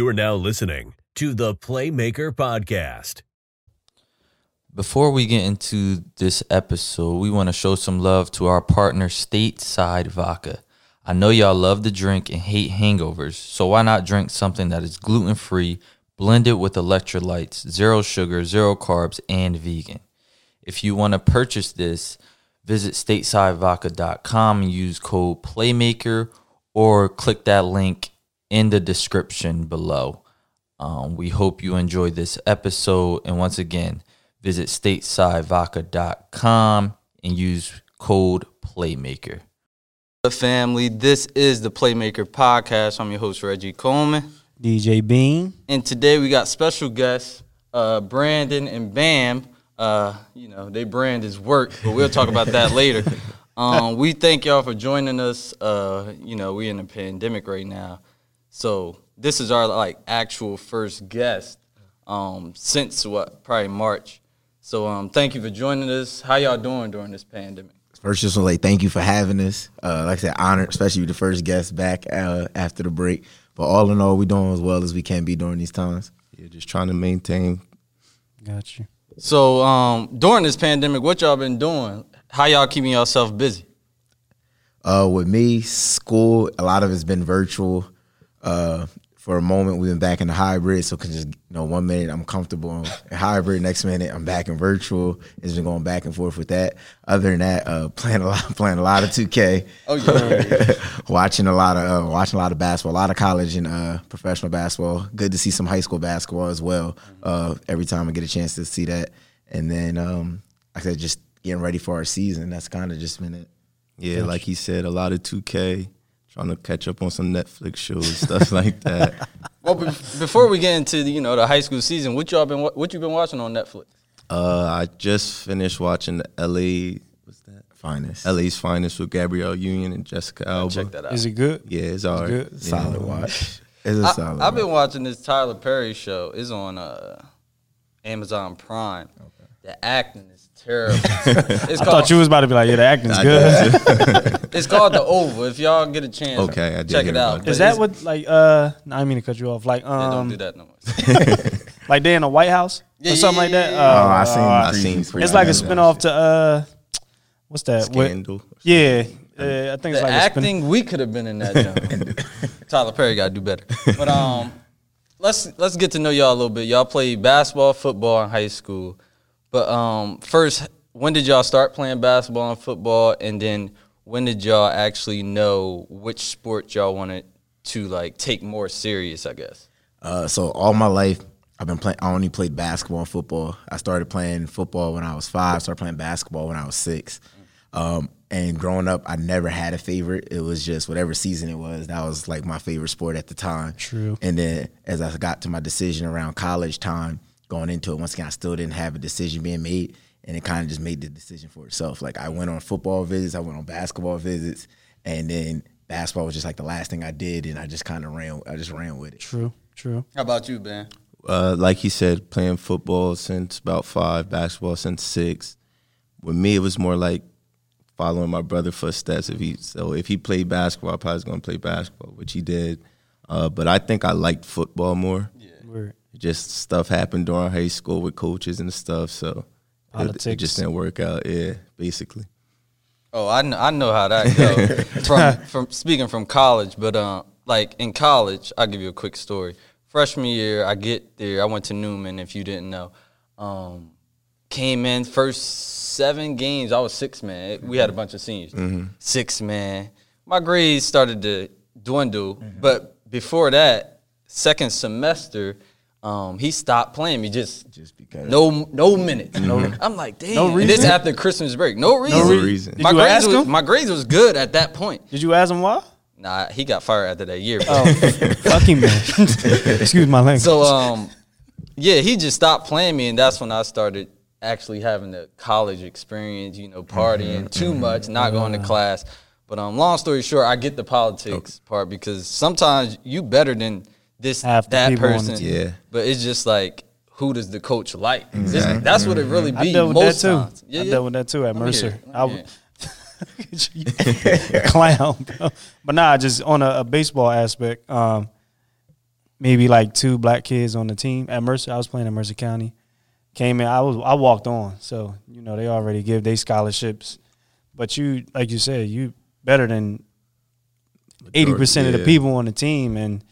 You are now listening to the Playmaker Podcast. Before we get into this episode, we want to show some love to our partner, Stateside Vodka. I know y'all love to drink and hate hangovers, so why not drink something that is gluten free, blended with electrolytes, zero sugar, zero carbs, and vegan? If you want to purchase this, visit statesidevodka.com and use code PLAYMAKER or click that link in the description below. Um, we hope you enjoy this episode. And once again, visit statesidevodka.com and use code PLAYMAKER. The Family, this is the Playmaker Podcast. I'm your host, Reggie Coleman. DJ Bean. And today we got special guests, uh, Brandon and Bam. Uh, you know, they brand is work, but we'll talk about that later. Um, we thank y'all for joining us. Uh, you know, we in a pandemic right now. So this is our like actual first guest um, since what, probably March. So um, thank you for joining us. How y'all doing during this pandemic? First, just want to say thank you for having us. Uh, like I said, honored, especially the first guest back uh, after the break. But all in all, we're doing as well as we can be during these times. Yeah, just trying to maintain. Got you. So um, during this pandemic, what y'all been doing? How y'all keeping yourself busy? Uh, with me, school, a lot of it's been virtual. Uh, for a moment, we've been back in the hybrid, so can just you know, one minute I'm comfortable in hybrid, next minute I'm back in virtual. It's been going back and forth with that. Other than that, uh, playing a lot, playing a lot of 2K. Oh yeah. watching a lot of uh, watching a lot of basketball, a lot of college and uh, professional basketball. Good to see some high school basketball as well. Uh, every time I get a chance to see that, and then um, like I said, just getting ready for our season. That's kind of just been it. Yeah, like he said, a lot of 2K, trying to catch up on some Netflix shows, stuff like that. well, be- before we get into the, you know the high school season, what y'all been wa- what you been watching on Netflix? Uh, I just finished watching the LA, what's that? Finest. LA's Finest with Gabrielle Union and Jessica Alba. Check that out. Is it good? Yeah, it's all right. good? Yeah. Solid watch. It's a I, solid. I've been watch. watching this Tyler Perry show. It's on uh, Amazon Prime. The acting is terrible. it's I called, thought you was about to be like, yeah, the acting's I good. It's called The Oval. If y'all get a chance, Okay, I did check it out. about Is that what like uh no, I mean to cut you off. Like Yeah, don't um do that no more. like they in the White House Yeah, or something yeah, like that? yeah, Oh, Uh, I seen. I seen previews it's that. like a spinoff to uh what's that? What- Scandal. yeah. Uh, I think it's the like a spin- acting, we could have been in that. Joint. Tyler Perry got to do better. But um, let's let's get to know y'all a little bit. Y'all played basketball, football in high school. But um, first, when did y'all start playing basketball and football? And then when did y'all actually know which sport y'all wanted to like take more serious? I guess. Uh, so all my life, I've been playing. I only played basketball and football. I started playing football when I was five. Started playing basketball when I was six. Um, and growing up, I never had a favorite. It was just whatever season it was. That was like my favorite sport at the time. True. And then as I got to my decision around college time, going into it, once again, I still didn't have a decision being made, and it kind of just made the decision for itself. Like I went on football visits, I went on basketball visits, and then basketball was just like the last thing I did, and I just kind of ran. I just ran with it. True, true. How about you, Ben? Uh, like he said, playing football since about five, basketball since six. With me, it was more like following my brother footsteps. If he so if he played basketball, I probably was going to play basketball, which he did. Uh, but I think I liked football more. Word. Just stuff happened during high school with coaches and stuff, so it, it just didn't work out. Yeah, basically. Oh, I know, I know how that goes. from from speaking from college, but uh, like in college, I'll give you a quick story. Freshman year, I get there. I went to Newman. If you didn't know, um, came in first seven games. I was six man. We had a bunch of seniors. Six man. My grades started to dwindle, but before that, second semester. Um, he stopped playing me just Just because. no no minutes. I'm like, damn. No And this after Christmas break. No reason. No reason. Did My you grades, ask was, him? my grades was good at that point. Did you ask him why? Nah, he got fired after that year. Oh, fucking man. Excuse my language. So um, yeah, he just stopped playing me, and that's when I started actually having the college experience. You know, partying too much, not going to class. But um, long story short, I get the politics part because sometimes you better than this Half that people on the person. Yeah. But it's just like. Who does the coach like? This- that's what it really be. I be dealt with that most too. times. I dealt with that too at Let me Mercer. hear I me w- clown, bro. But nah, just on a, a baseball aspect, um, maybe like two black kids on the team at Mercer. I was playing at Mercer County. Came in, I was I walked on, so you know they already give they scholarships. But you, like you said, you better than eighty percent of the people on the team, and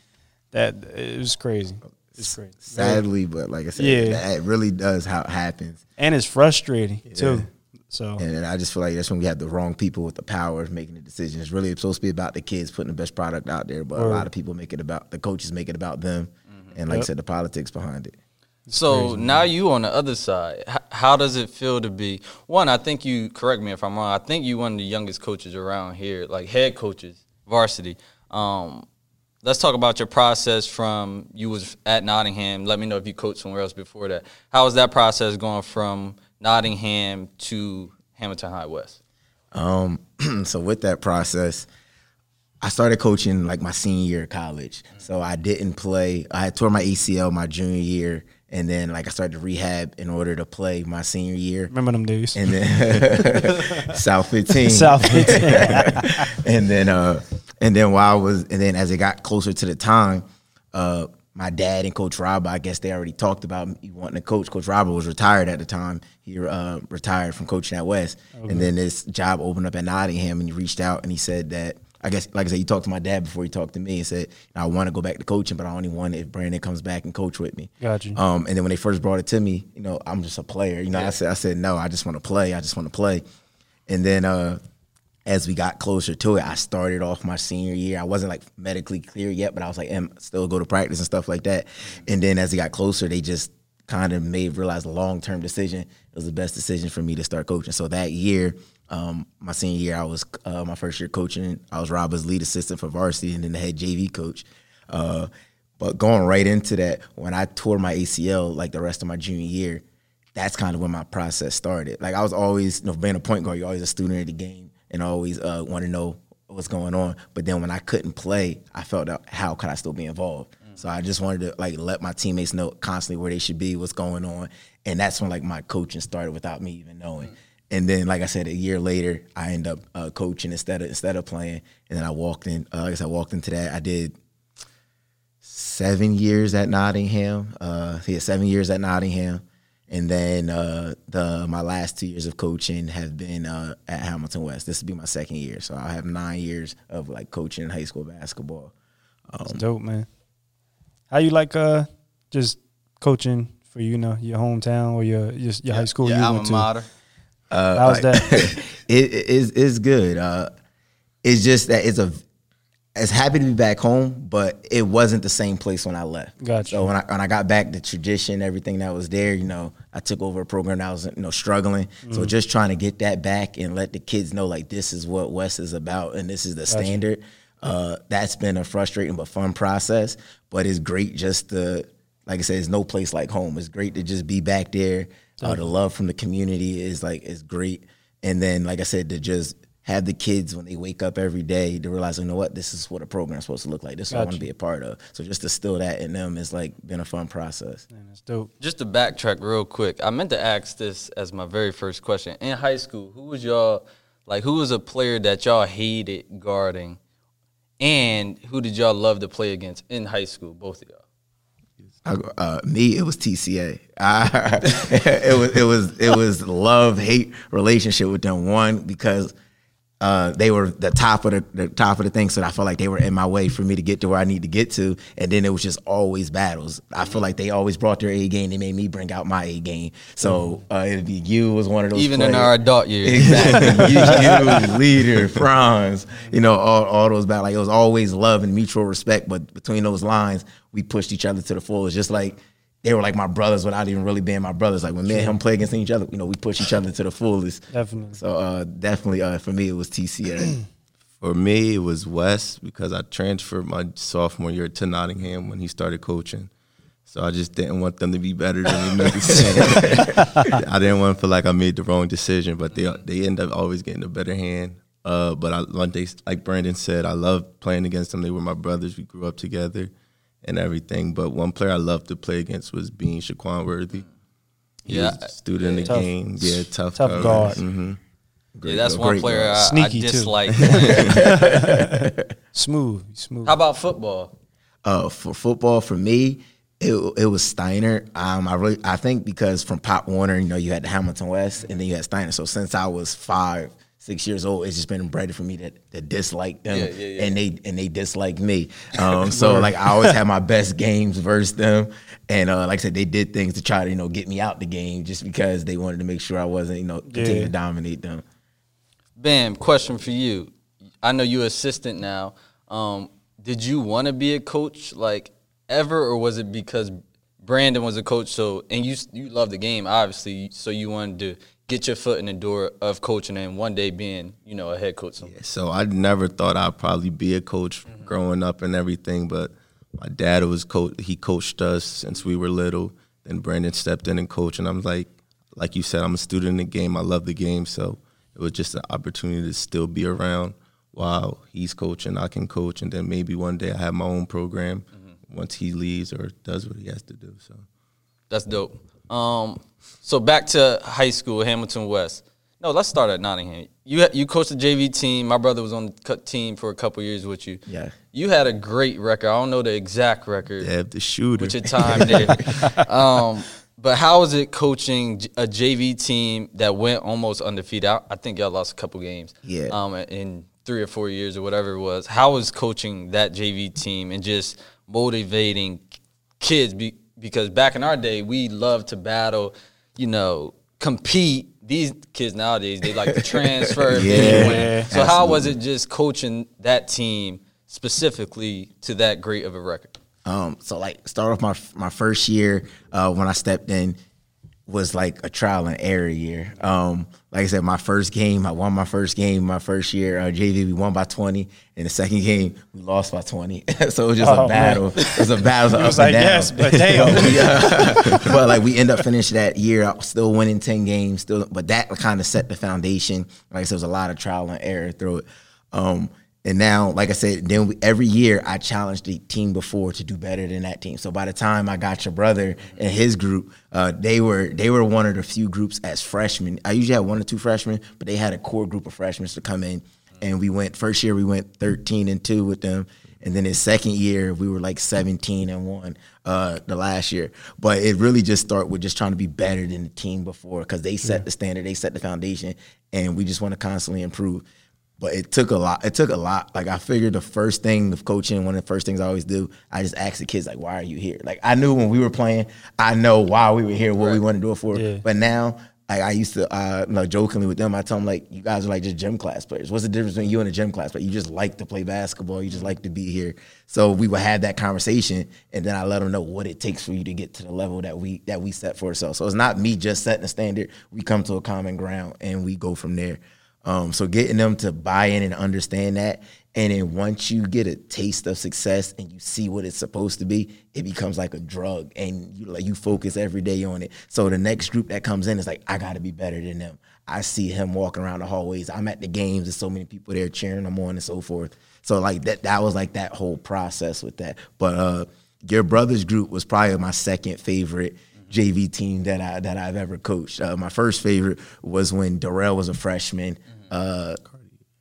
that it was crazy. It's crazy, Sadly, but like I said, Yeah. that really does how it happens. and it's frustrating too. So And then I just feel like that's when we have the wrong people with the power of making the decisions. It's really supposed to be about the kids putting the best product out there, but a lot of people make it about the coaches make it about them, and like I said, the politics behind it. So now you on the other side. H- how does it feel to be one? I think you correct me if I'm wrong. I think you one of the youngest coaches around here, like head coaches, varsity. Um, let's talk about your process from you was at Nottingham. Let me know if you coached somewhere else before that. How was that process going from Nottingham to Hamilton High West? Um, so with that process, I started coaching like my senior year of college. So I didn't play. I had tore my ACL my junior year, and then like I started to rehab in order to play my senior year. remember them days. And then South 15. South 15. and then uh and then while I was and then as it got closer to the time, uh my dad and Coach Rob, I guess they already talked about me wanting to coach. Coach Robert was retired at the time. He uh, retired from coaching at West, and then this job opened up at Nottingham, and he reached out and he said that I guess, like I said, he talked to my dad before he talked to me and said I want to go back to coaching, but I only want it if Brandon comes back and coach with me. Got you. Um, and then when they first brought it to me, you know, I'm just a player. You know, I said, I said no, I just want to play. I just want to play. And then uh, as we got closer to it, I started off my senior year. I wasn't like medically clear yet, but I was like, em, still go to practice and stuff like that. And then as it got closer, they just kind of made realize the long term decision it was the best decision for me to start coaching. So that year, um, my senior year, I was uh, my first year coaching. I was Robert's lead assistant for varsity, and then the head JV coach. Uh, but going right into that, when I tore my ACL, like the rest of my junior year, that's kind of when my process started. Like I was always, you know, being a point guard, you're always a student of the game and always uh, want to know what's going on. But then when I couldn't play, I felt out how could I still be involved? So I just wanted to like let my teammates know constantly where they should be, what's going on, and that's when like my coaching started without me even knowing. And then, like I said, a year later, I end up uh, coaching instead of instead of playing. And then I walked in. Uh, like I said, I walked into that. I did seven years at Nottingham. Uh, yeah, seven years at Nottingham, and then uh, the my last two years of coaching have been uh, at Hamilton West. This will be my second year, so I have nine years of like coaching in high school basketball. It's dope, man. How you like uh just coaching for you know your hometown or your your, your high school Your you alma went to? mater. Uh, How's like, that? it is it's good. Uh, it's just that it's a. It's happy to be back home, but it wasn't the same place when I left. Gotcha. So when I when I got back, the tradition, everything that was there, you know, I took over a program that was you know struggling. So Mm. just trying to get that back and let the kids know like this is what West is about and this is the standard. Uh, that's been a frustrating but fun process. But it's great just to like I said, it's no place like home. It's great to just be back there. Uh, the love from the community is like is great, and then like I said, to just have the kids when they wake up every day to realize, you know what, this is what a program's supposed to look like. This is what I want to be a part of. So just to still that in them is like been a fun process. Man, that's dope. Just to backtrack real quick, I meant to ask this as my very first question. In high school, who was y'all like? Who was a player that y'all hated guarding, and who did y'all love to play against in high school? Both of y'all. Uh, me, it was TCA. I, it was it was it was love hate relationship with them. One because uh, they were the top of the, the top of the thing, so I felt like they were in my way for me to get to where I need to get to. And then it was just always battles. I feel like they always brought their A game. They made me bring out my A game. So uh, it'd be you was one of those. Even in our adult years. Exactly. you, you, leader, Franz, you know, all, all those back. Like it was always love and mutual respect. But between those lines, we pushed each other to the fullest. Just like they were like my brothers without even really being my brothers. Like when me and him play against each other, you know, we push each other to the fullest. Definitely. So uh, definitely uh, for me, it was TCA. For me, it was West because I transferred my sophomore year to Nottingham when he started coaching. So I just didn't want them to be better than me. I didn't want to feel like I made the wrong decision, but they they end up always getting a better hand. Uh, but I, like they, like Brandon said, I love playing against them. They were my brothers. We grew up together and everything. But one player I loved to play against was Bean Shaquan Worthy. He Yeah. was a student in the Tough. game. Yeah, tough, Tough coverage. guard. hmm yeah, that's guard. one player guard. I, I Sneaky, too. dislike. Smooth, smooth. How about football? uh, for football, for me, it, it was Steinert. Um, I really, I think because from Pop Warner, you know, you had the Hamilton West, and then you had Steinert. So since I was five, six years old, it's just been bred for me to, to dislike them, Yeah, yeah, yeah. and they and they dislike me. Um, so like I always had my best games versus them, and uh, like I said, they did things to try to you know get me out the game just because they wanted to make sure I wasn't you know continue to dominate them. Bam, question for you. I know you're assistant now. Um, did you want to be a coach like ever, or was it because Brandon was a coach? So and you you love the game, obviously. So you wanted to get your foot in the door of coaching, and one day being you know a head coach. somewhere. So I never thought I'd probably be a coach mm-hmm. growing up and everything, but my dad was coach. He coached us since we were little. Then Brandon stepped in and coached, and I'm like, like you said, I'm a student in the game. I love the game, so it was just an opportunity to still be around while he's coaching. I can coach, and then maybe one day I have my own program mm-hmm. once he leaves or does what he has to do. So. That's dope. Um, so back to high school, Hamilton West. No, let's start at Nottingham. You you coached the JV team. My brother was on the team for a couple years with you. Yeah. You had a great record. I don't know the exact record. Have the shooter. with your time there. um, but how was it coaching a JV team that went almost undefeated? I, I think y'all lost a couple games. Yeah. Um, in three or four years or whatever it was. How was coaching that JV team and just motivating kids? Be, because back in our day, we loved to battle, you know, compete. These kids nowadays, they like to transfer. Yeah. So how was it just coaching that team specifically to that great of a record? Um, so like start off my my first year uh, when I stepped in was like a trial and error year. Um, like I said, my first game, I won my first game my first year. Uh, JV, we won by twenty. In the second game, we lost by twenty. so it was just Oh, a battle. man. It was a battle. It was up and like, down. yes, but damn. yeah. but like we end up finishing that year out still winning 10 games still but that kind of set the foundation like I said, there was a lot of trial and error through it um and now like i said then we, every year i challenged the team before to do better than that team. So by the time i got your brother and his group uh, they were they were one of the few groups as freshmen. I usually had one or two freshmen but they had a core group of freshmen to come in. And we went first year we went 13 and 2 with them. And then his second year we were like 17 and 1 uh, the last year. But it really just started with just trying to be better than the team before because they set the standard they set the foundation and we just want to constantly improve but it took a lot it took a lot like i figured the first thing of coaching one of the first things i always do i just ask the kids like why are you here like i knew when we were playing i know why we were here what we want to do it for Yeah. but now I, I used to, uh, you know, jokingly with them, I tell them like, you guys are like just gym class players. What's the difference between you and a gym class player? You just like to play basketball. You just like to be here. So we would have that conversation, and then I let them know what it takes for you to get to the level that we that we set for ourselves. So it's not me just setting a standard. We come to a common ground and we go from there. Um, so getting them to buy in and understand that, And then once you get a taste of success and you see what it's supposed to be, it becomes like a drug, and you like you focus every day on it. So the next group that comes in is like, I got to be better than them. I see him walking around the hallways. I'm at the games. There's so many people there cheering him on and so forth. So like that, that was like that whole process with that. But uh, your brother's group was probably my second favorite JV team that I that I've ever coached. Uh, my first favorite was when Darrell was a freshman. Uh,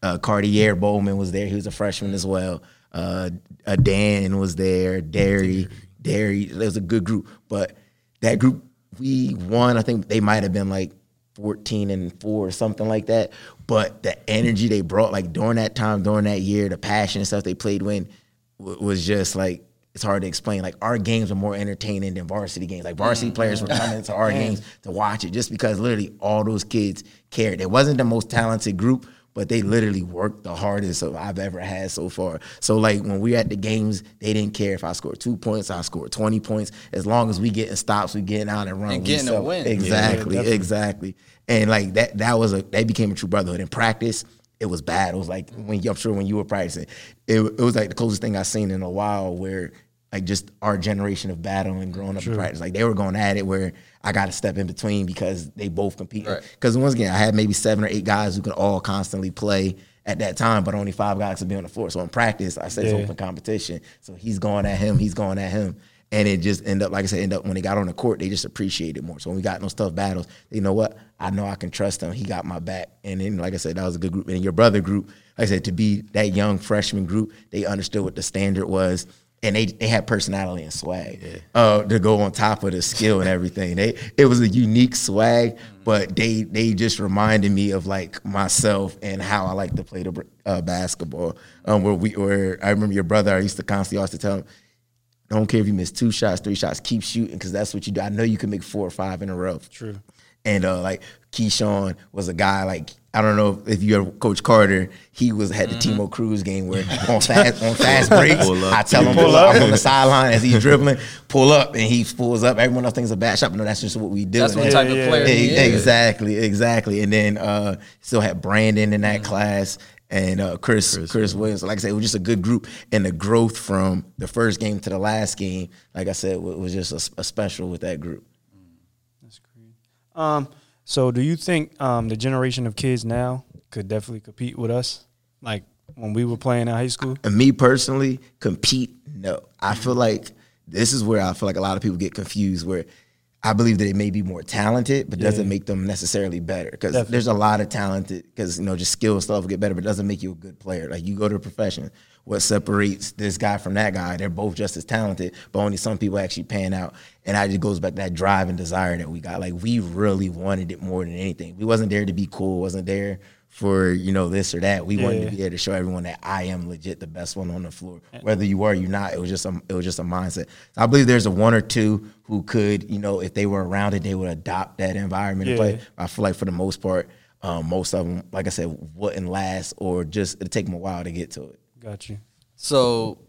uh, Cartier Bowman was there. He was a freshman as well. Uh, uh, Dan was there. Derry, Derry. It was a good group, but that group we won. I think they might have been like fourteen and four or something like that. But the energy they brought, like during that time, during that year, the passion and stuff they played when w- was just like it's hard to explain. Like our games were more entertaining than varsity games. Like varsity mm-hmm. players were coming to our games to watch it just because literally all those kids cared. It wasn't the most talented group, but they literally worked the hardest of I've ever had so far. So like when we at the games, they didn't care if I scored two points, I scored twenty points. As long as we getting stops, we getting out and run. And we getting a sell- win. Exactly, Yeah, exactly. And like that that was a that became a true brotherhood. In practice, it was bad. It was like when I'm sure when you were practicing, it, it was like the closest thing I've seen in a while where like just our generation of battling and growing up in practice. Like they were going at it where I got to step in between because they both compete. Right. Because once again, I had maybe seven or eight guys who could all constantly play at that time, but only five guys could be on the floor. So in practice, I said it's open competition. So he's going at him, he's going at him. And it just end up, like I said, end up when they got on the court, they just appreciated it more. So when we got in those tough battles, you know what? I know I can trust him. He got my back. And then, like I said, that was a good group. And your brother group, like I said, to be that young freshman group, they understood what the standard was. And they, they had personality and swag uh, to go on top of the skill and everything. They it was a unique swag, but they they just reminded me of like myself and how I like to play the uh, basketball. Um, where we where I remember your brother, I used to constantly always to tell him, don't care if you miss two shots, three shots, keep shooting because that's what you do. I know you can make four or five in a row. True. And uh, like Keyshawn was a guy like I don't know if you ever Coach Carter, he was had the Timo Cruz game where on fast on fast breaks, I tell him pull up. I'm on the sideline as he's dribbling, pull up, and he pulls up. Everyone else thinks a bad shot, but no, that's just what we do. That's And what that- type yeah, of player yeah. he is. Exactly, exactly. And then uh, still had Brandon in that class and uh, Chris, Chris Williams. Like I said, it was just a good group, and the growth from the first game to the last game, like I said, wa- was just a, a special with that group. That's great. Um, so do you think um, the generation of kids now could definitely compete with us, like when we were playing in high school? And me personally, compete, no. I feel like this is where I feel like a lot of people get confused where I believe that they may be more talented, but doesn't make them necessarily better. Because there's a lot of talented, because you know, just skill stuff will get better, but it doesn't make you a good player. Like you go to a profession, what separates this guy from that guy? They're both just as talented, but only some people actually pan out. And I just goes back to that drive and desire that we got. Like we really wanted it more than anything. We wasn't there to be cool, wasn't there for you know this or that. We wanted to be there to show everyone that I am legit the best one on the floor. Whether you are or you're not, it was just a it was just a mindset. So I believe there's a one or two who could, you know, if they were around it, they would adopt that environment and play. I feel like for the most part, um, most of them, like I said, wouldn't last or just it'd take them a while to get to it. Got you. So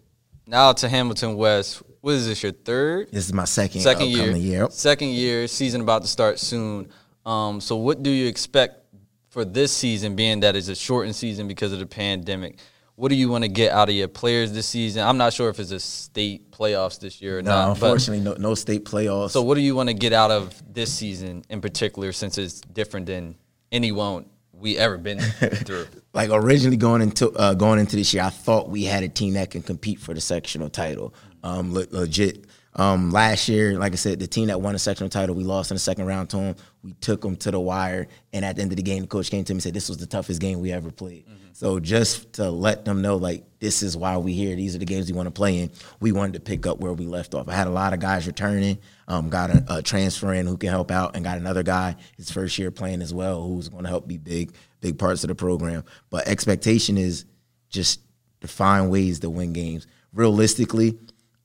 now to Hamilton West. What is this? Your third? This is my second, second year. year. Second year. Season about to start soon. Um, so what do you expect for this season, being that it's a shortened season because of the pandemic? What do you want to get out of your players this season? I'm not sure if it's a state playoffs this year or No, not. but- unfortunately, no, no state playoffs. So, what do you want to get out of this season in particular, since it's different than anyone we ever been through? like originally going into uh, going into this year, I thought we had a team that can compete for the sectional title. Um, le- legit. Um, last year, like I said, the team that won the sectional title, we lost in the second round to them. We took them to the wire, and at the end of the game, the coach came to me and said, "This was the toughest game we ever played." So just to let them know, like this is why we here. These are the games we want to play in. We wanted to pick up where we left off. I had a lot of guys returning. Um, got a, a transfer in who can help out, and got another guy his first year playing as well, who's going to help be big, big parts of the program. But expectation is just to find ways to win games. Realistically,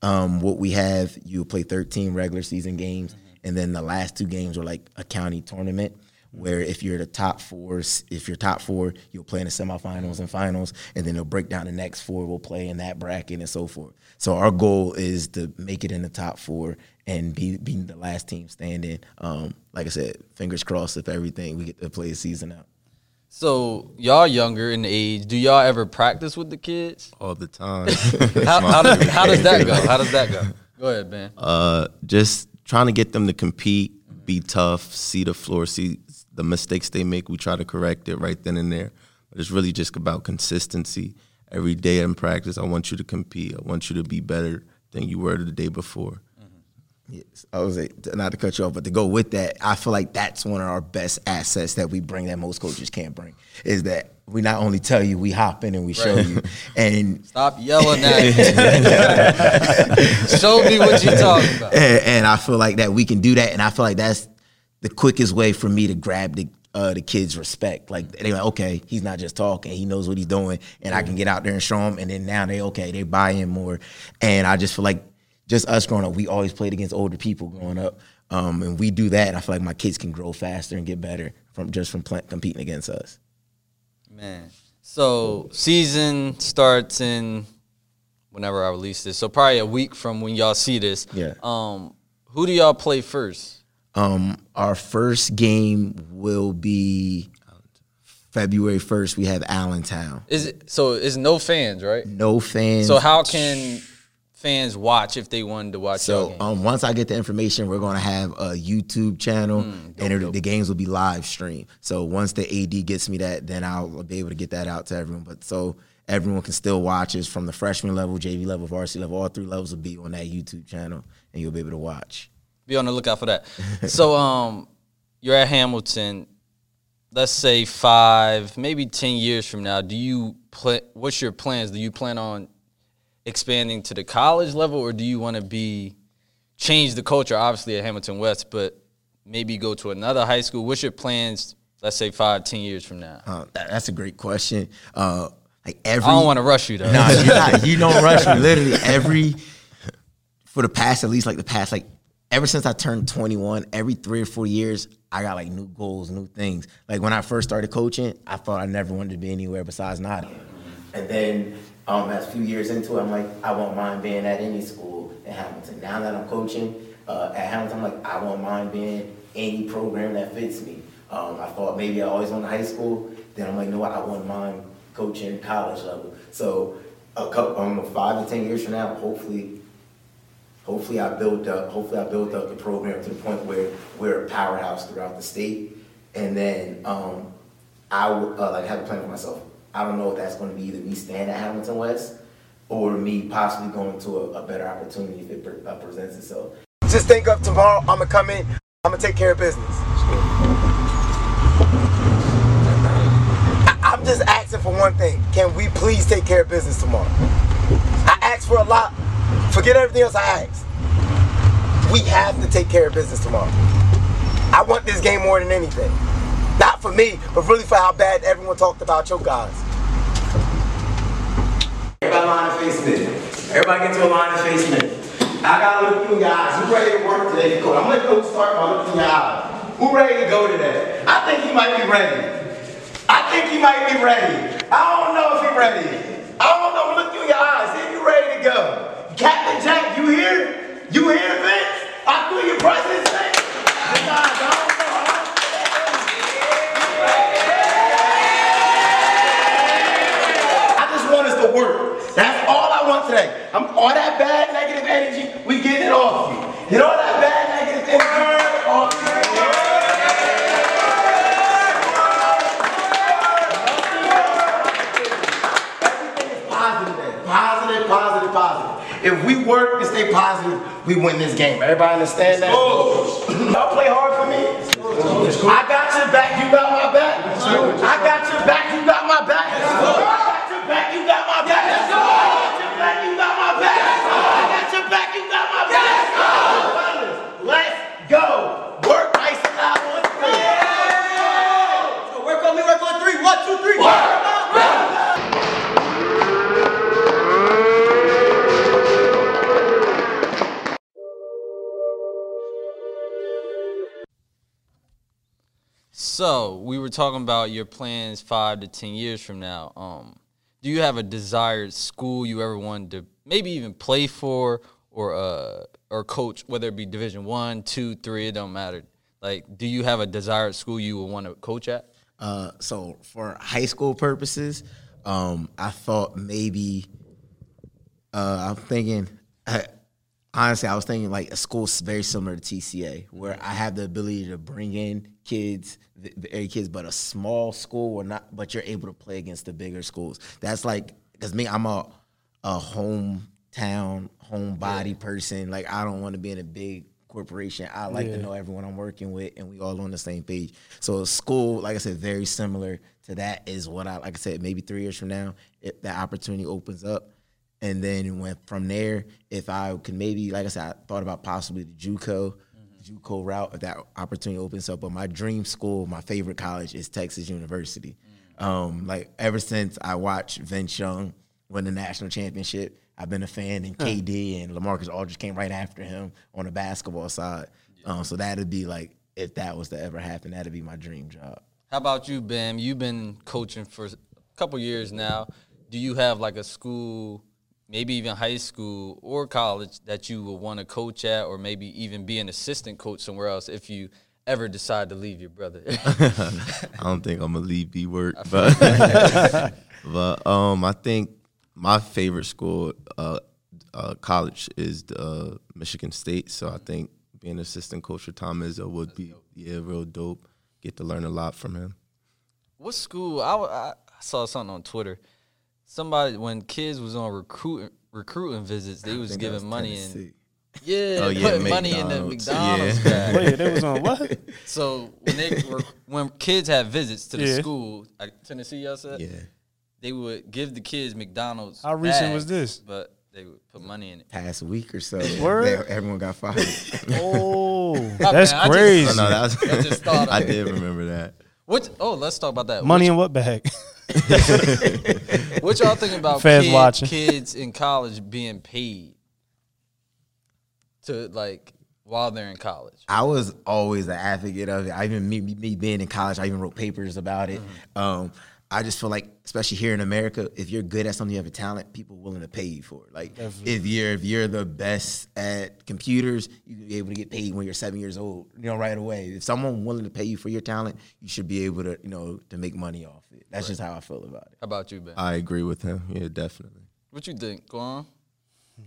um, what we have, you play 13 regular season games, and then the last two games are like a county tournament. Where if you're the top four, if you're top four, you'll play in the semifinals and finals, and then they'll break down the next four. We'll play in that bracket and so forth. So our goal is to make it in the top four and be be the last team standing. Um, like I said, fingers crossed if everything we get to play a season out. So y'all younger in age. Do y'all ever practice with the kids? all the time. How, how, does, how does that go? How does that go? Go ahead, man. uh, just trying to get them to compete, be tough, see the floor, see the mistakes they make. We try to correct it right then and there. But it's really just about consistency. Every day in practice, I want you to compete. I want you to be better than you were the day before. Yes, I was not to cut you off, but to go with that, I feel like that's one of our best assets that we bring that most coaches can't bring. Is that we not only tell you, we hop in and we show you, and Stop yelling at me. Show me what you're talking about. and, and I feel like that we can do that, and I feel like that's the quickest way for me to grab the uh, the kids' respect. Like they're like, okay, he's not just talking; he knows what he's doing, and I can get out there and show him And then now they okay, they buy in more, and I just feel like just us growing up, we always played against older people growing up, um, and we do that. I feel like my kids can grow faster and get better from just from pl- competing against us. Man. So season starts in whenever I release this. So probably a week from when y'all see this. Yeah. Um, who do y'all play first? Um, our first game will be February first. We have Allentown. Is it so? It's no fans, right? No fans. So how can fans watch if they wanted to watch So um, once I get the information, we're gonna have a YouTube channel, Mm, and it, the games will be live streamed. So once the AD gets me that, then I'll be able to get that out to everyone. But so everyone can still watch us from the freshman level, JV level, varsity level, all three levels will be on that YouTube channel, and you'll be able to watch. Be on the lookout for that. so um, you're at Hamilton. Let's say five, maybe ten years from now. Do you play? What's your plans? Do you plan on expanding to the college level, or do you want to be change the culture? Obviously at Hamilton West, but maybe go to another high school. What's your plans? Let's say five, ten years from now. Uh, that- that's a great question. Uh, like I don't want to rush you though. Nah, you're not. You don't rush me. Literally every for the past at least like the past like ever since I turned 21, every three or four years, I got like new goals, new things. Like when I first started coaching, I thought I never wanted to be anywhere besides Nottingham. And then um, as a few years into it, I'm like, I won't mind being at any school in Hamilton. Now that I'm coaching uh, at Hamilton, I'm like, I won't mind being any program that fits me. Um, I thought maybe I always wanted high school. Then I'm like, no, I wouldn't mind coaching college level. So a couple, um, five to ten years from now, hopefully, hopefully I built up, hopefully I built up the program to the point where we're a powerhouse throughout the state. And then um, I would uh, like have a plan for myself. I don't know if that's going to be either me staying at Hamilton West or me possibly going to a, a better opportunity if it pre- uh, presents itself. Just think of tomorrow, I'm gonna come in, I'm gonna take care of business. I, I'm just asking for one thing. Can we please take care of business tomorrow? I asked for a lot. Forget everything else I asked. We have to take care of business tomorrow. I want this game more than anything. Not for me, but really for how bad everyone talked about your guys. Everybody line of face me. Everybody get to a line of face me. I gotta look you eyes. Who ready to work today? Go. I'm gonna go start by looking in your eyes. Who ready to go today? I think he might be ready. I think he might be ready. I don't know if he's ready. I don't know. Look you in your eyes. If you ready to go. Captain Jack, you here? You here, Vince? I feel your presence, Vince. Guys, I don't That's all I want today. I'm all that bad negative energy, we get it off you. Get all that bad negative energy off you. Everything is positive, positive, positive, positive. If we work and stay positive, we win this game. Everybody understand that? Y'all play hard for me. I got your back, you got my back. I got talking about your plans five to ten years from now. Um, do you have a desired school you ever wanted to maybe even play for or uh or coach, whether it be Division One, two, three, it don't matter. Like, do you have a desired school you would want to coach at? Uh, so for high school purposes, um, I thought maybe uh, I'm thinking. Honestly, I was thinking like a school very similar to TCA, where I have the ability to bring in kids, the, the kids, but a small school or not, but you're able to play against the bigger schools. That's like because me, I'm a a hometown, homebody person. Like I don't want to be in a big corporation. I like to know everyone I'm working with, and we all on the same page. So a school, like I said, very similar to that is what I like. I said maybe three years from now, if that opportunity opens up, and then went from there. If I could maybe, like I said, I thought about possibly the JUCO, JUCO route if that opportunity opens up. But my dream school, my favorite college is Texas University. Um, like ever since I watched Vince Young win the national championship, I've been a fan, and KD and LaMarcus Aldridge came right after him on the basketball side. Um, so that'd be like if that was to ever happen, that'd be my dream job. How about you, Bam? You've been coaching for a couple years now. Do you have like a school, maybe even high school or college that you would want to coach at, or maybe even be an assistant coach somewhere else if you ever decide to leave your brother? I don't think I'm gonna leave B word, but but um, I think my favorite school, uh, uh, college is uh, Michigan State. So I think being assistant coach for Tom Izzo would be yeah real dope. Get to learn a lot from him. what school? I I saw something on Twitter. Somebody when kids was on recruiting recruiting visits, they was giving was money Tennessee. in. Yeah, Oh, yeah, putting money in the McDonald's. McDonald's Yeah. bag. Wait, they was on what? So when they were when kids had visits to the Yeah. school, like Tennessee, y'all said, Yeah, they would give the kids McDonald's. How recent was this? But they would put money in it. Past week or so, Word? they- everyone got fired. Oh, My that's bad, I just- crazy. oh, no, that was, I just thought of I did remember that. What? Oh, let's talk about that. Money in what bag? What, what y'all think about Feds kid- watching. kids in college being paid to like while they're in college? I was always an advocate of it. I even me, me being in college, I even wrote papers about it. Um, I just feel like, especially here in America, if you're good at something, you have a talent, people willing to pay you for it. Like if you're if you're the best at computers, you can be able to get paid when you're seven years old. You know, right away. If someone willing to pay you for your talent, you should be able to, you know, to make money off it. That's just how I feel about it. How about you, Ben? I agree with him. Yeah, definitely. what you think? Go on.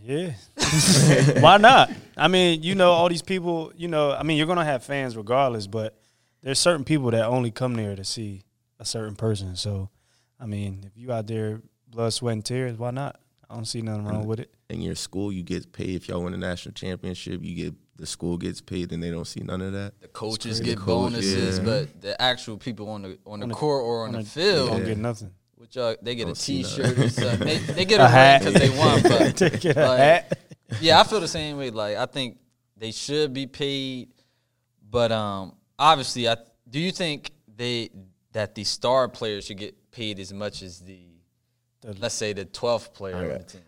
Yeah. Why not? I mean, you know, all these people, you know, I mean, you're going to have fans regardless, but there's certain people that only come there to see a certain person. So, I mean, if you out there blood, sweat, and tears, why not? I don't see nothing wrong with it. In your school, you get paid. If y'all win a national championship, you get the school gets paid, and they don't see none of that. The coaches get The coach, bonuses, yeah. but the actual people on the on the On the- court or on, On the a- field, Don't get nothing. which uh, they get Don't a see T-shirt or something. They, they get A a, hat. because they won. But They get a like, hat. yeah, I feel the same way. Like I think they should be paid, but um, obviously, I do you think they that the star players should get paid as much as the, The- let's say the twelfth player on the team?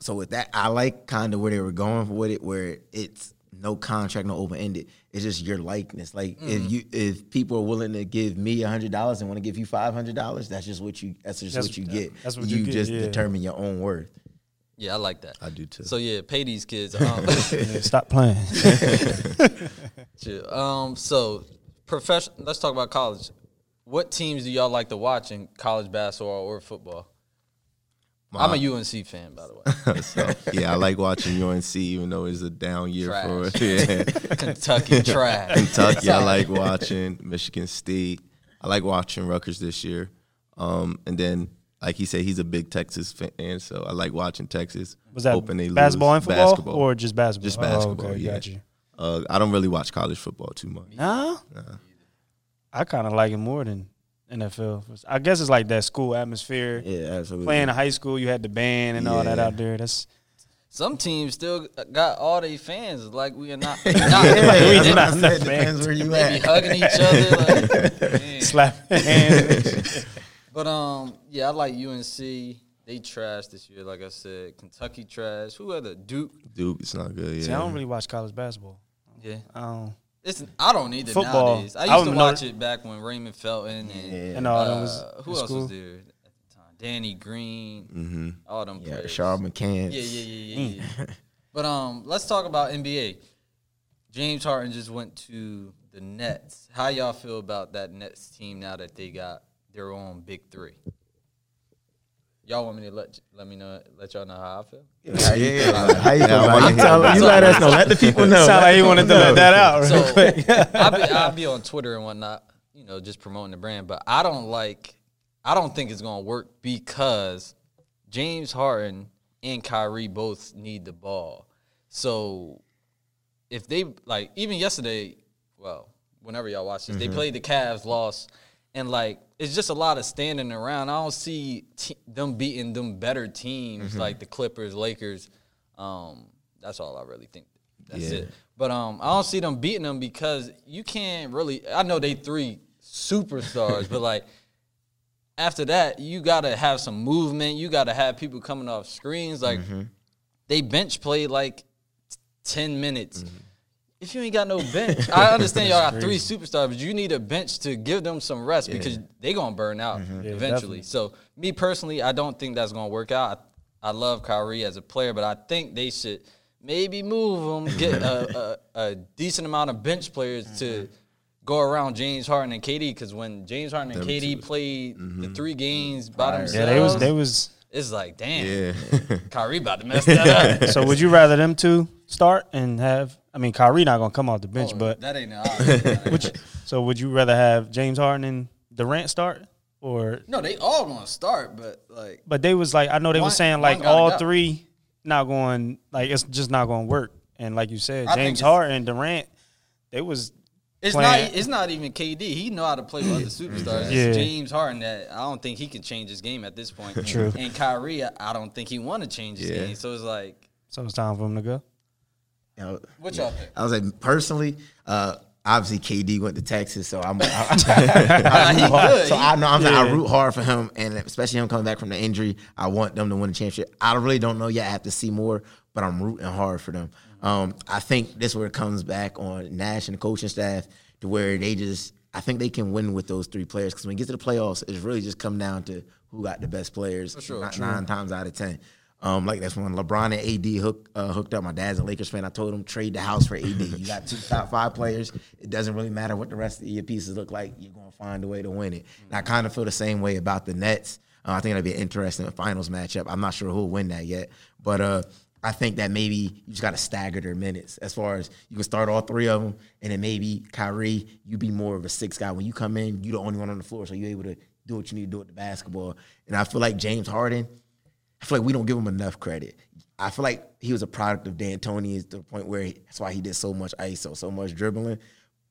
So with that, I like kind of where they were going with it, where it's no contract, no open ended. It's just your likeness. Like if you if people are willing to give me a hundred dollars and want to give you five hundred dollars, that's just what you that's just That's- what you get. that's what you get, just yeah. determine your own worth. Yeah, I like that. I do too. So yeah, pay these kids. Um, stop playing. Um, so profession. Let's talk about college. What teams do y'all like to watch in college basketball or football? I'm a UNC fan, by the way. so, yeah, I like watching UNC, even though it's a down year for Trash. yeah. Kentucky trash. Kentucky, I like watching Michigan State. I like watching Rutgers this year. Um, and then, like he said, he's a big Texas fan, so I like watching Texas. Was that hoping they basketball lose. and football, Basketball. or just basketball? Just Oh, basketball, okay, yeah. got you. Uh, I don't really watch college football too much. No, I kind of like it more than NFL. I guess it's like that school atmosphere. Yeah, absolutely. Playing in high school, you had the band and all that out there. That's Some teams still got all their fans. Like we are not. not that's we what I not said. that Depends where you they at. hugging each other. Like, man. slap hands. But um, yeah, I like UNC. They trash this year, like I said. Kentucky trash. Who other Duke? Duke, it's not good. Yeah. See, I don't really watch college basketball. Yeah, I don't. it's I don't either Football. nowadays. I I used to don't know- watch it back when Raymond Felton and Yeah. And all that was uh, who else cool. was there at the time? Danny Green, Mm-hmm. all them Yeah, players. Charles McCann. Yeah, yeah, yeah, yeah. yeah. but um, let's talk about NBA. James Harden just went to the Nets. How y'all feel about that Nets team now that they got their own big three? Y'all want me to let let me know let y'all know how I feel? Yeah, yeah, yeah. How you Yeah, feel about it? You tell- You let us know. Let the people know. Sound like he wanted to let that out. Real So quick. I'll be, I'll be on Twitter and whatnot, you know, just promoting the brand. But I don't like, I don't think it's gonna work because James Harden and Kyrie both need the ball. So if they like, even yesterday, well, whenever y'all watch this, they mm-hmm. played the Cavs, lost, and like it's just a lot of standing around. I don't see te- them beating them better teams like the Clippers, Lakers. Um, that's all I really think. That's Yeah. it. But um, I don't see them beating them because you can't really. I know they three superstars, but like after that, you gotta have some movement. You gotta have people coming off screens. Like they bench played like ten minutes. If you ain't got no bench, I understand y'all got three superstars, but you need a bench to give them some rest because they gonna burn out mm-hmm. eventually. definitely. So me personally, I don't think that's gonna work out. I, I love Kyrie as a player, but I think they should maybe move him, get a, a, a decent amount of bench players to mm-hmm. go around James Harden and KD. Because when James Harden and Them KD two. played the mm-hmm. three games by themselves, yeah, they was they was. It's like damn, Yeah. Kyrie about to mess that up. So would you rather them two start and have? I mean, Kyrie not gonna come off the bench, Oh, but that ain't the which, so would you rather have James Harden and Durant start, or? No, they all gonna start, but like But they was like, I know they One- was saying like all go. three not going, like it's just not going to work. And like you said, I James it's- Harden and Durant, they was it's playing- not it's not even KD. He know how to play with other superstars. Yeah. It's James Harden that I don't think he can change his game at this point. True. And Kyrie, I I don't think he want to change his Yeah. game. So it's like, so it's time for him to go. You know, what y'all think? I was like, personally, uh, obviously KD went to Texas, so I'm. I, Nah, he root hard. good. So I know I'm saying I root hard for him, and especially him coming back from the injury. I want them to win the championship. I really don't know yet. I have to see more, but I'm rooting hard for them. Um, I think this where it comes back on Nash and the coaching staff to where they just. I think they can win with those three players because when you get to the playoffs, it's really just come down to who got the best players. sure. Nine, nine times out of ten. Um, like that's when LeBron and AD hook, uh, hooked up. My dad's a Lakers fan. I told him trade the house for AD. You got two top five players. It doesn't really matter what the rest of your pieces look like. You're going to find a way to win it. And I kind of feel the same way about the Nets. Uh, I think that'd be an interesting finals matchup. I'm not sure who'll win that yet, but uh, I think that maybe you just got to stagger their minutes as far as you can start all three of them, and then maybe Kyrie, you be more of a six guy. When you come in, you the only one on the floor, so you're able to do what you need to do with the basketball. And I feel like James Harden. I feel like we don't give him enough credit. I feel like he was a product of D'Antoni to the point where he, that's why he did so much ISO, so much dribbling.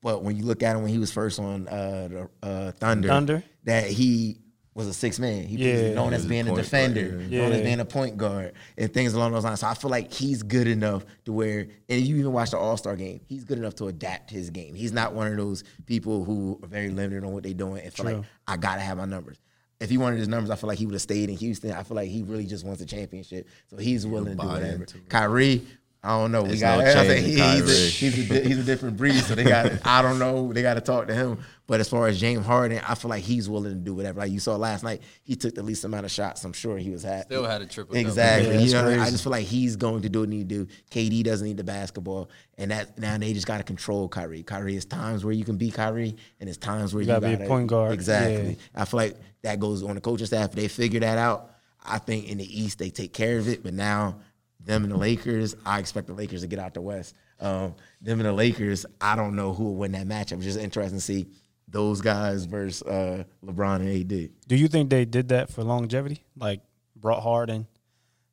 But when you look at him when he was first on uh, the uh, Thunder, Thunder? that he was a six man. He Yeah. was known as a being a defender, guard, yeah. known as being a point guard, and things along those lines. So I feel like he's good enough to where, and you even watch the All Star game, he's good enough to adapt his game. He's not one of those people who are very limited on what they're doing and feel True. like I gotta have my numbers. If he wanted his numbers, I feel like he would have stayed in Houston. I feel like he really just wants a championship, so he's willing to do whatever. Kyrie, I don't know. We There's got. no I change he- he's, a, he's, a, he's a different breed, so they got. I don't know. They got to talk to him. But as far as James Harden, I feel like he's willing to do whatever. Like you saw last night, he took the least amount of shots. I'm sure he was happy. Still had a triple. Exactly. Yeah, You that's know, I just feel like he's going to do what he need to do. KD doesn't need the basketball, and that now they just got to control Kyrie. Kyrie is times where you can beat Kyrie, and it's times where you, gotta be a point guard. Exactly. I feel like that goes on the coaching staff. They figure that out, I think in the East they take care of it. But now them and the Lakers, I expect the Lakers to get out the West. Um, them and the Lakers, I don't know who will win that matchup. It's just interesting to see those guys versus uh, LeBron and AD. Do you think they did that for longevity? Like brought Harden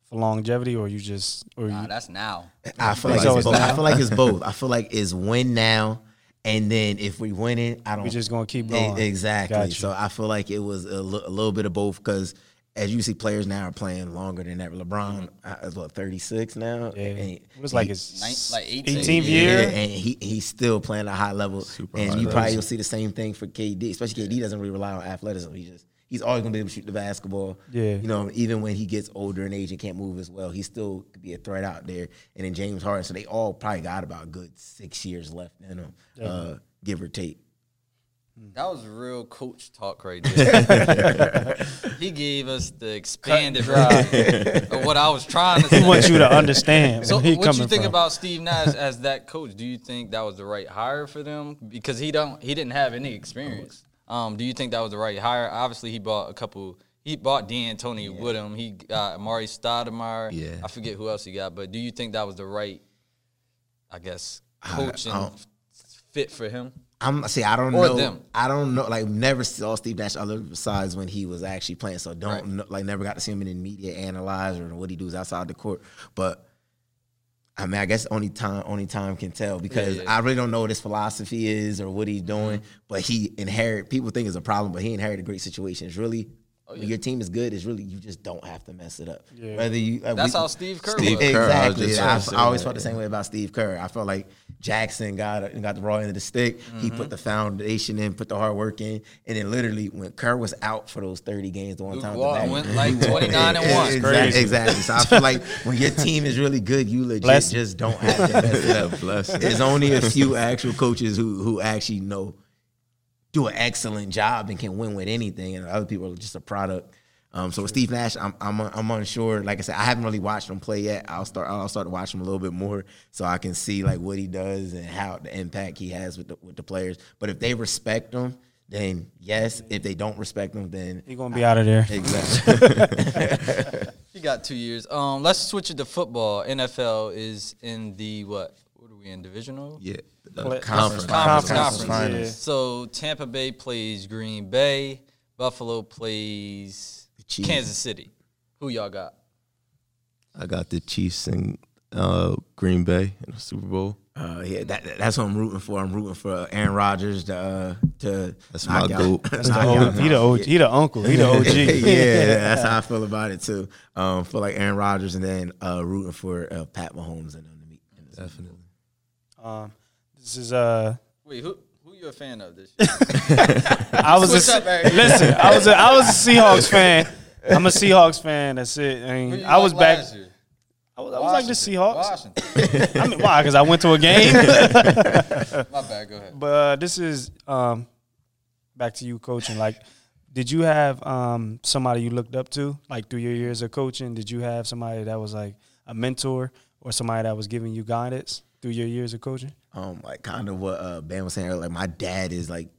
for longevity, or you just or Nah, you, that's now. I feel like so it's it's both. I feel like it's both. I feel like it's win now, and then if we win it, I don't. We're just gonna keep going? Exactly. Gotcha. So I feel like it was a, li- a little bit of both because as you see, players now are playing longer than ever. LeBron uh, is what thirty six now. yeah, And it was like he- his Nine- like 18. 18th yeah, year. and he he's still playing at a high level. Super and high you level. probably will see the same thing for KD, especially KD doesn't really rely on athleticism. He just he's always gonna be able to shoot the basketball. Yeah. you know, even when he gets older in age and can't move as well, he still could be a threat out there. And then James Harden, so they all probably got about a good six years left in them, uh, give or take. That was real coach talk right there. he gave us the expanded version of what I was trying to say. He wants you to understand. So, where he what you think from. about Steve Nash as that coach? Do you think that was the right hire for them? Because he don't, he didn't have any experience. Um, do you think that was the right hire? Obviously, he bought a couple. He bought D'Antoni with him. He got Amar'e Stoudemire. Yeah. I forget who else he got, but do you think that was the right, I guess, coaching and don't- fit for him? I'm see. I don't Or know. them. I don't know. Like never saw Steve Nash other besides when he was actually playing. So don't Right. know, like never got to see him in the media analyze or what he does outside the court. But I mean, I guess only time only time can tell because Yeah, yeah. I really don't know what his philosophy is or what he's mm-hmm. doing. But he inherit. People think it's a problem, but he inherited great situations. Really. Oh, When your team is good, it's really you just don't have to mess it up. Whether you like, That's we- how Steve Kerr Steve was. Kerr, I was Exactly. just I, trying to say I always felt the same way about Steve Kerr. I felt like Jackson got got the raw end of the stick. He Mm-hmm. put the foundation in, put the hard work in, and then literally when Kerr was out for those thirty games, the one Luke time Walton with the went like 29 and one. Exactly, exactly. So I feel like when your team is really good, you legit Bless just don't have to mess it up. Bless him. There's only a few actual coaches who who actually know do an excellent job and can win with anything, and other people are just a product. Um, so with Steve Nash, I'm, I'm I'm unsure. Like I said, I haven't really watched him play yet. I'll start I'll start to watch him a little bit more so I can see like what he does and how the impact he has with the with the players. But if they respect him, then yes. If they don't respect him, then He gonna be out of there. exactly. He got two years. Um, let's switch it to football. NFL is in the what? What are we in divisional? Yeah. the Play- conference. Conference, Conference conference. finals. So Tampa Bay plays Green Bay. Buffalo plays Chiefs. Kansas City. Who y'all got? I got the Chiefs and uh, Green Bay in the Super Bowl. Uh, yeah, that, that's what I'm rooting for. I'm rooting for Aaron Rodgers to uh, to That's my out- goat. That's the out- OG. He the OG. He the uncle. He the OG. yeah, that's how I feel about it too. Um, feel like Aaron Rodgers, and then uh, rooting for uh, Pat Mahomes and them to meet. in the Super Bowl. Definitely. Um, this is uh. Wait, who who you a fan of this year? I was a, up, Eric. listen. I was a, I was a Seahawks fan. I'm a Seahawks fan. That's it. I mean, I was back. last year? I was, I was like the Seahawks. I mean, why? Because I went to a game. My bad. Go ahead. But uh, this is um, back to you coaching. Like, did you have um, somebody you looked up to, like through your years of coaching? Did you have somebody that was like a mentor or somebody that was giving you guidance through your years of coaching? Um, like kind of what uh, Ben was saying. earlier, Like my dad is like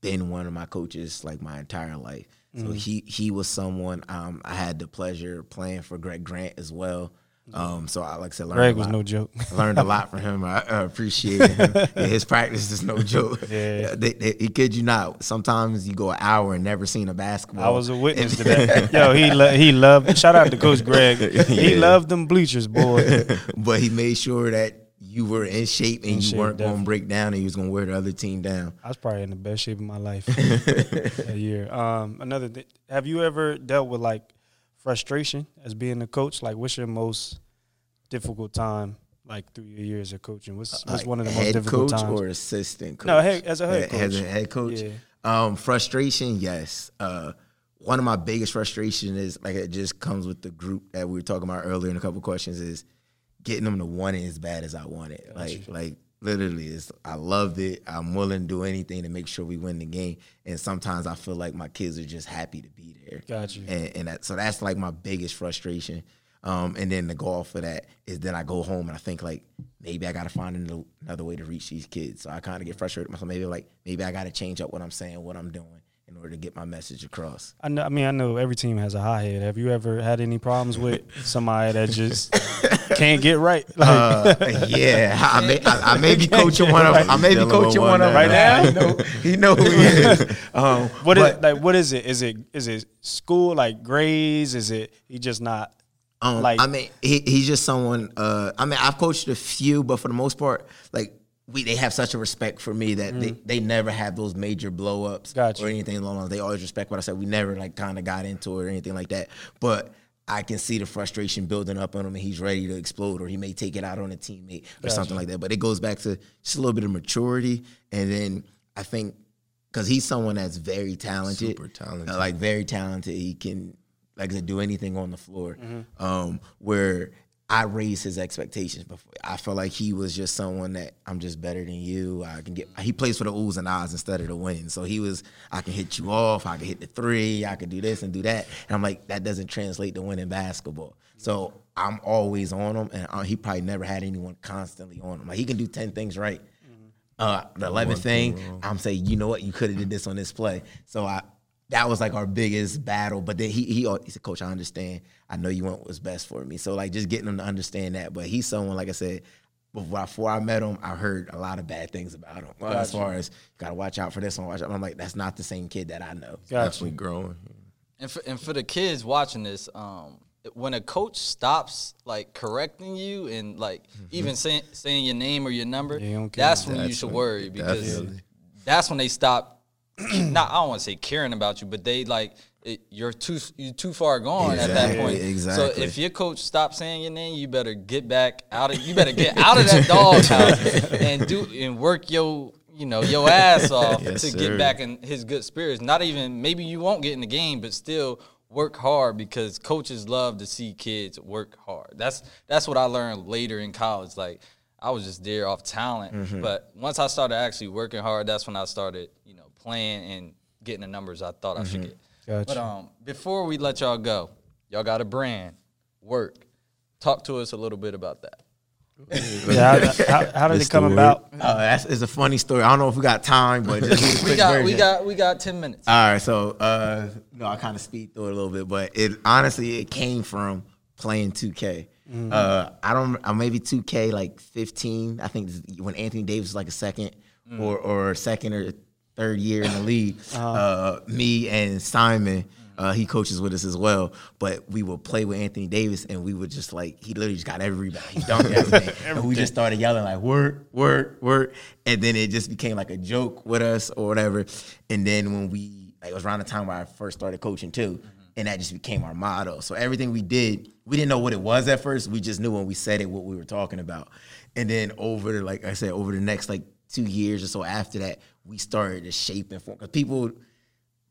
been one of my coaches like my entire life. So Mm-hmm. he he was someone um, I had the pleasure of playing for Greg Grant as well. Um, so I like I said, learned Greg was no joke. I learned a lot from him. I uh, appreciate him. Yeah, his practice is no joke. Yeah. they, they, he kid you not. Sometimes you go an hour and never seen a basketball. I was a witness to that. Yo, he lo- he loved. Shout out to Coach Greg. He Yeah. loved them bleachers, boy. but he made sure that you were in shape and In you shape, weren't going to break down and you was going to wear the other team down. I was probably in the best shape of my life that year. Um, another, th- have you ever dealt with like frustration as being a coach? Like, what's your most difficult time, like through your years of coaching? What's, what's Like, one of the most head difficult coach times? or assistant coach? No, head- as a head coach. As a coach. head coach. Yeah. Um, frustration, yes. Uh, one of my biggest frustration is like it just comes with the group that we were talking about earlier in a couple questions is getting them to want it as bad as I want it. Like like literally is I loved it. I'm willing to do anything to make sure we win the game. And sometimes I feel like my kids are just happy to be there. Got you. And, and that, so that's like my biggest frustration. Um, and then the goal for that is then I go home and I think like maybe I got to find another, way to reach these kids. So I kind of get frustrated. myself. Maybe like maybe I got to change up what I'm saying, what I'm doing in order to get my message across. I know. I mean, I know every team has a high head. Have you ever had any problems with somebody that just can't get right? Like, Uh, yeah, I may, I, I may be coaching one of I may be coaching one one of. Right now? He know, he know who he is. Um, what is but, like? What is it? Is it is it school like grades? Is it he just not Um, Like- I mean, he, he's just someone. Uh, I mean, I've coached a few, but for the most part, like we, they have such a respect for me that they, they never have those major blow ups Mm. Gotcha. or anything along those. They always respect what I said. We never like kind of got into it or anything like that. But I can see the frustration building up on him, and he's ready to explode, or he may take it out on a teammate or something like that. But it goes back to just a little bit of maturity, and then I think because he's someone that's very talented, Super talented. like very talented. He can, like I said, do anything on the floor. Mm-hmm. Um, where I raised his expectations before. I felt like he was just someone that I'm just better than you. I can get. He plays for the oohs and ahs instead of the wins. So he was. I can hit you off. I can hit the three. I can do this and do that. And I'm like, that doesn't translate to winning basketball. So I'm always on him, and uh, he probably never had anyone constantly on him. Like he can do ten things right. Uh, the eleventh thing, I'm saying, you know what, you could have did this on this play. So I, that was like our biggest battle. But then he he he said, Coach, I understand. I know you want what's best for me. So like just getting him to understand that. But he's someone, like I said, before before I met him, I heard a lot of bad things about him. Well, as far as gotta watch out for this one, watch out. I'm like, that's not the same kid that I know. Definitely growing. And for, and for the kids watching this, um, when a coach stops like correcting you and like even saying saying your name or your number, Yeah, you don't that's when you should when- worry because definitely. that's when they stop. not I don't want to say caring about you, but they like it, you're too you're too far gone at that point. exactly. So if your coach stops saying your name, you better get back out of you better get out of that doghouse and do and work your you know your ass off Yes, to sir. get back in his good spirits. Not even maybe you won't get in the game, but still work hard because coaches love to see kids work hard. That's that's what I learned later in college. Like I was just there off talent, Mm-hmm. but once I started actually working hard, that's when I started you know playing and getting the numbers I thought I should get. Gotcha. But um, before we let y'all go, y'all got a brand, work. Talk to us a little bit about that. Yeah, how, how, how did it come about? Uh, that's it's a funny story. I don't know if we got time, but just We quick got we got we got ten minutes. All right, so uh, no, I kind of speed through it a little bit, but it honestly it came from playing 2K. Uh, I don't, uh, maybe 2K like 15. I think when Anthony Davis was like a second or or second or third year in the league. uh me and Simon. Uh, he coaches with us as well, but we would play with Anthony Davis, and we would just like he literally just got every rebound. He dunked everything, and we just started yelling like "work, work, work," and then it just became like a joke with us or whatever. And then when we like, it was around the time where I first started coaching too, and that just became our motto. So everything we did, we didn't know what it was at first. We just knew when we said it what we were talking about. And then over like I said, over the next like two years or so after that, we started to shape and form because people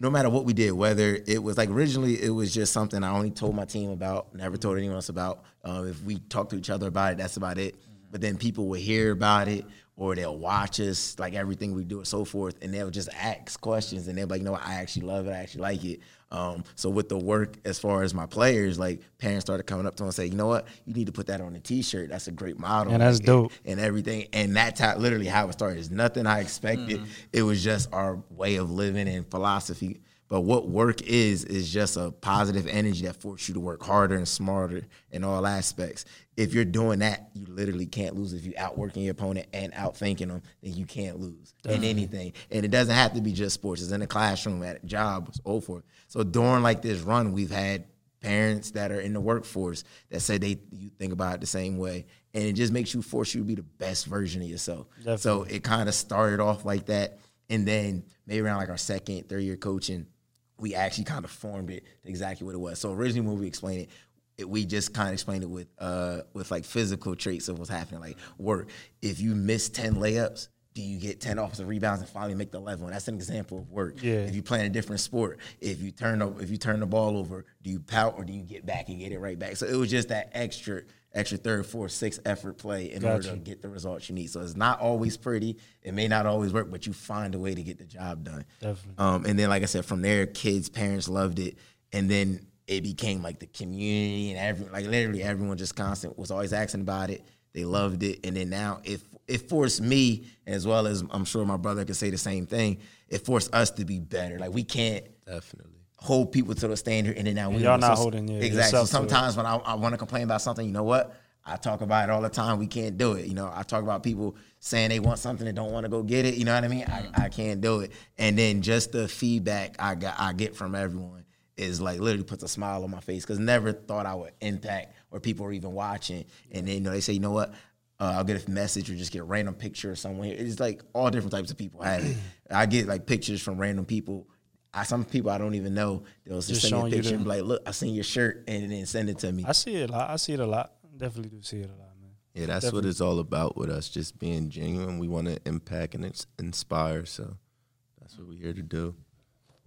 no matter what we did, whether it was like originally it was just something I only told my team about, never told anyone else about. Um, if we talked to each other about it, that's about it. But then people would hear about it or they'll watch us, like everything we do and so forth, and they'll just ask questions and they'll be like, you know what, I actually love it, I actually like it. Um, so with the work as far as my players, like parents started coming up to them and say, you know what, you need to put that on a t-shirt. That's a great model. And that's Like, dope. and everything. And that's how literally how it started. It's nothing I expected. It was just our way of living and philosophy. But what work is is just a positive energy that forces you to work harder and smarter in all aspects. If you're doing that, you literally can't lose. If you outworking your opponent and outthinking them, then you can't lose in anything. And it doesn't have to be just sports. It's in the classroom, at a job, so forth. So during like this run, we've had parents that are in the workforce that say they you think about it the same way and it just makes you force you to be the best version of yourself so it kind of started off like that and then maybe around like our second third year coaching we actually kind of formed it exactly what it was so originally when we explained it it, we just kind of explained it with uh with like physical traits of what's happening like work if you miss 10 layups do you get 10 offensive rebounds and finally make the 11 one? That's an example of work. Yeah. If you play in a different sport, if you turn the, if you turn the ball over, do you pout or do you get back and get it right back? So it was just that extra extra third, fourth, sixth effort play in order to get the results you need. So it's not always pretty. It may not always work, but you find a way to get the job done. Definitely. Um, and then, like I said, from there, kids, parents loved it, and then it became like the community and every like literally everyone just constant was always asking about it. They loved it, and then now it it forced me as well as I'm sure my brother could say the same thing. It forced us to be better. Like we can't Definitely. Hold people to the standard, and then now we y'all so- not holding, yeah, exactly. So yourself to it. sometimes when I, I want to complain about something, you know what? I talk about it all the time. We can't do it. You know, I talk about people saying they want something and don't want to go get it. You know what I mean? I, I can't do it. And then just the feedback I got I get from everyone is like literally puts a smile on my face because never thought I would impact or people are even watching. And then you know they say, you know what? Uh, I'll get a message or just get a random picture of someone here. It's like all different types of people have it. I get like pictures from random people. I, some people I don't even know. They'll just, Just send me a picture and be like, "Look, I seen your shirt," and then send it to me. I see it a lot. I see it a lot. Definitely do see it a lot, man. Yeah, that's what it's all about with us, just being genuine. We want to impact and ins- inspire, so that's what we're here to do.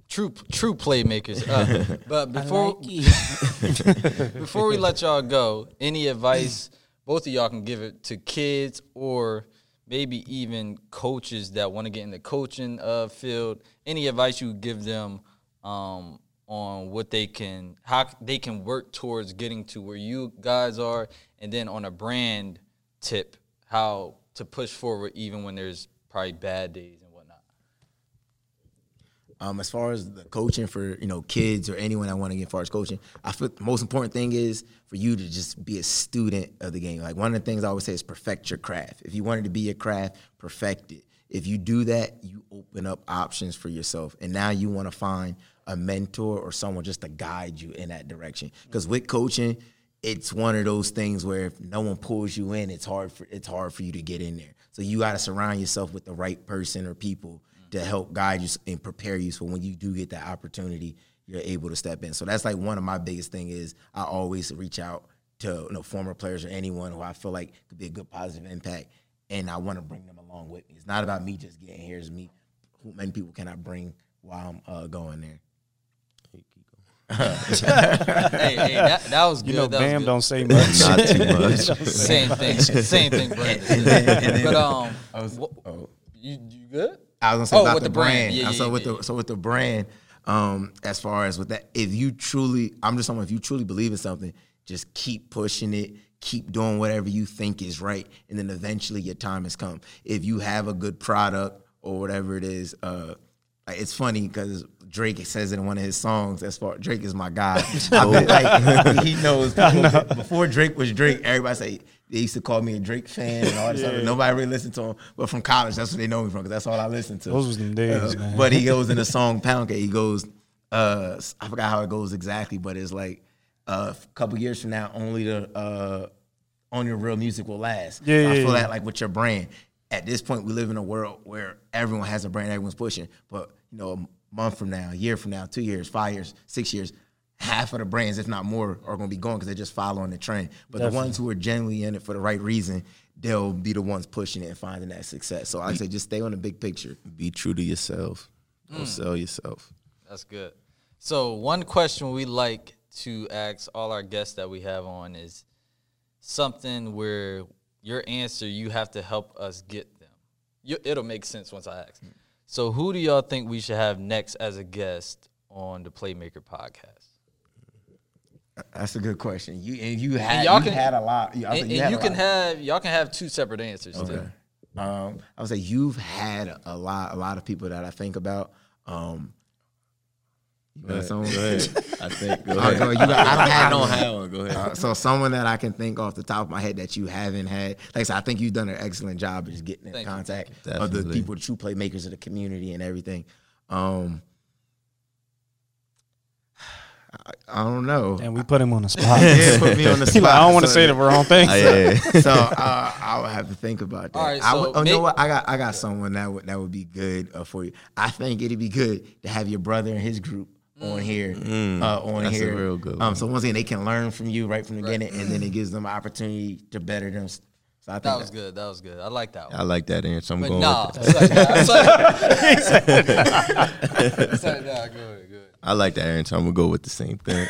true true playmakers. Uh, but before before we let y'all go, any advice both of y'all can give it to kids or maybe even coaches that want to get in the coaching uh, field? Any advice you give them um, on what they can how they can work towards getting to where you guys are, and then on a brand tip, how to push forward even when there's probably bad days. Um, as far as the coaching for you know kids or anyone I want to get far as coaching, I feel the most important thing is for you to just be a student of the game. Like one of the things I always say is perfect your craft. If you wanted to be a craft, perfect it. If you do that, you open up options for yourself, and now you want to find a mentor or someone just to guide you in that direction. Because with coaching, it's one of those things where if no one pulls you in, it's hard for it's hard for you to get in there. So you got to surround yourself with the right person or people to help guide you and prepare you so when you do get that opportunity you're able to step in so that's like one of my biggest thing is i always reach out to you know former players or anyone who i feel like could be a good positive impact and i want to bring them along with me it's not about me just getting here it's me who many people can i bring while i'm uh, going there hey, hey, that, that was good. You know, that was Bam good. don't say much. Not too much. Same thing. Same thing, Brandon. And then- and then- but um, I was- wha- oh. you you good? I was gonna say Oh, about with the, the brand. brand. Yeah, yeah, so yeah, with yeah. the so with the brand, um, as far as with that, if you truly, I'm just someone. If you truly believe in something, just keep pushing it. Keep doing whatever you think is right, and then eventually your time has come. If you have a good product or whatever it is, uh, it's funny because Drake says it in one of his songs. As far Drake is my guy, I mean, like, he knows. Before Drake was Drake, everybody say they used to call me a Drake fan and all that stuff. Nobody really listened to him, but from college, that's what they know me from because that's all I listened to. Those was them days, Uh, man. But he goes in the song Pound Cake. He goes, uh, I forgot how it goes exactly, but it's like uh, a couple years from now, only the uh, only the real music will last. Yeah, So I feel yeah. that like with your brand. At this point, we live in a world where everyone has a brand, everyone's pushing. But you know, a month from now, a year from now, two years, five years, six years, half of the brands, if not more, are going to be gone because they're just following the trend. But the ones who are genuinely in it for the right reason, they'll be the ones pushing it and finding that success. So I say, just stay on the big picture. Be true to yourself. Mm. Don't sell yourself. That's good. So one question we like to ask all our guests that we have on is something where your answer you have to help us get them. You, it'll make sense once I ask. So who do y'all think we should have next as a guest on the Playmaker podcast? That's a good question. You and you had y'all you can- had a lot. I And, think and you can have y'all can have two separate answers too. Okay. Um, I would say you've had a lot, a lot of people that I think about. Um, you got someone? Go ahead. I think. Go Oh, ahead. go ahead. You got- I don't have I don't have one. Go ahead. Uh, so someone that I can think off the top of my head that you haven't had, like I said, I think you've done an excellent job of just getting in Thank you. contact of the Definitely. people, the true playmakers of the community and everything. Um, I, I don't know. And we put him on the spot. Yeah, put me on the He like, spot. I don't want to So- say the wrong thing. Ah, yeah. so uh, I would have to think about that. All right, I so would, oh, you know what? I got I got someone that would that would be good uh, for you. I think it'd be good to have your brother and his group on here. uh, on that's a here, real good Um, one. so once again, they can learn from you right from the beginning, and then it gives them an opportunity to better them. So I think That was good. That was good. I like that one. I like that answer. I'm But going nah, with that. like, nah, it's like- it's like, nah, go ahead, go ahead. I like that answer. I'm gonna go with the same thing.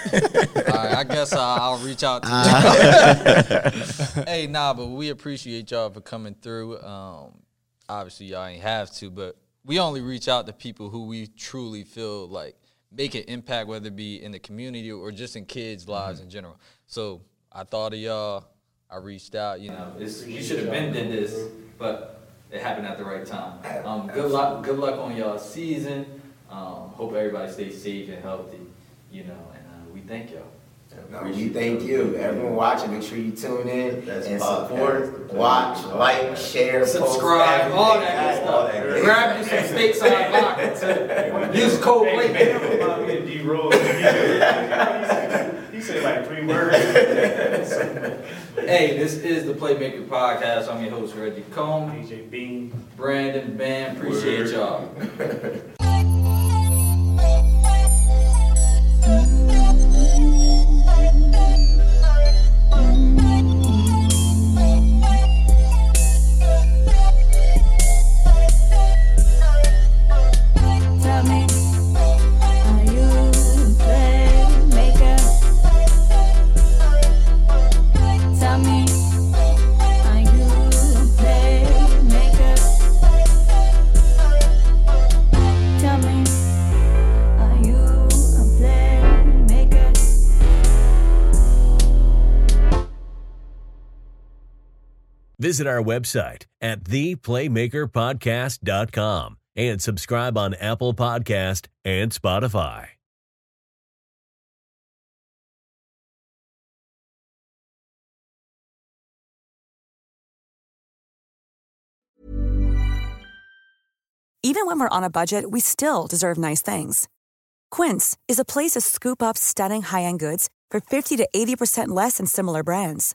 All right, I guess I'll, I'll reach out to you. hey, nah, but we appreciate y'all for coming through. Um, obviously, y'all ain't have to, but we only reach out to people who we truly feel like make an impact, whether it be in the community or just in kids' lives in general. So I thought of y'all. I reached out. You know, it's, you should have been did this, but it happened at the right time. Um, good luck. Good luck on y'all season. Um, hope everybody stays safe and healthy. You know, and uh, we thank y'all. No, we thank you. Everyone watching, make sure you tune in and support, watch, like, share, subscribe, post, all that good stuff. everything. Grab you some stateside vodka too. Use code Playmaker. about me and D Rose. He said like three words. Hey, this is the Playmaker Podcast. I'm your host Reggie Combe, AJ Bean. Brandon Bam. Appreciate y'all. Visit our website at theplaymakerpodcast.com and subscribe on Apple Podcast and Spotify. Even when we're on a budget, we still deserve nice things. Quince is a place to scoop up stunning high-end goods for 50 to 80% less than similar brands.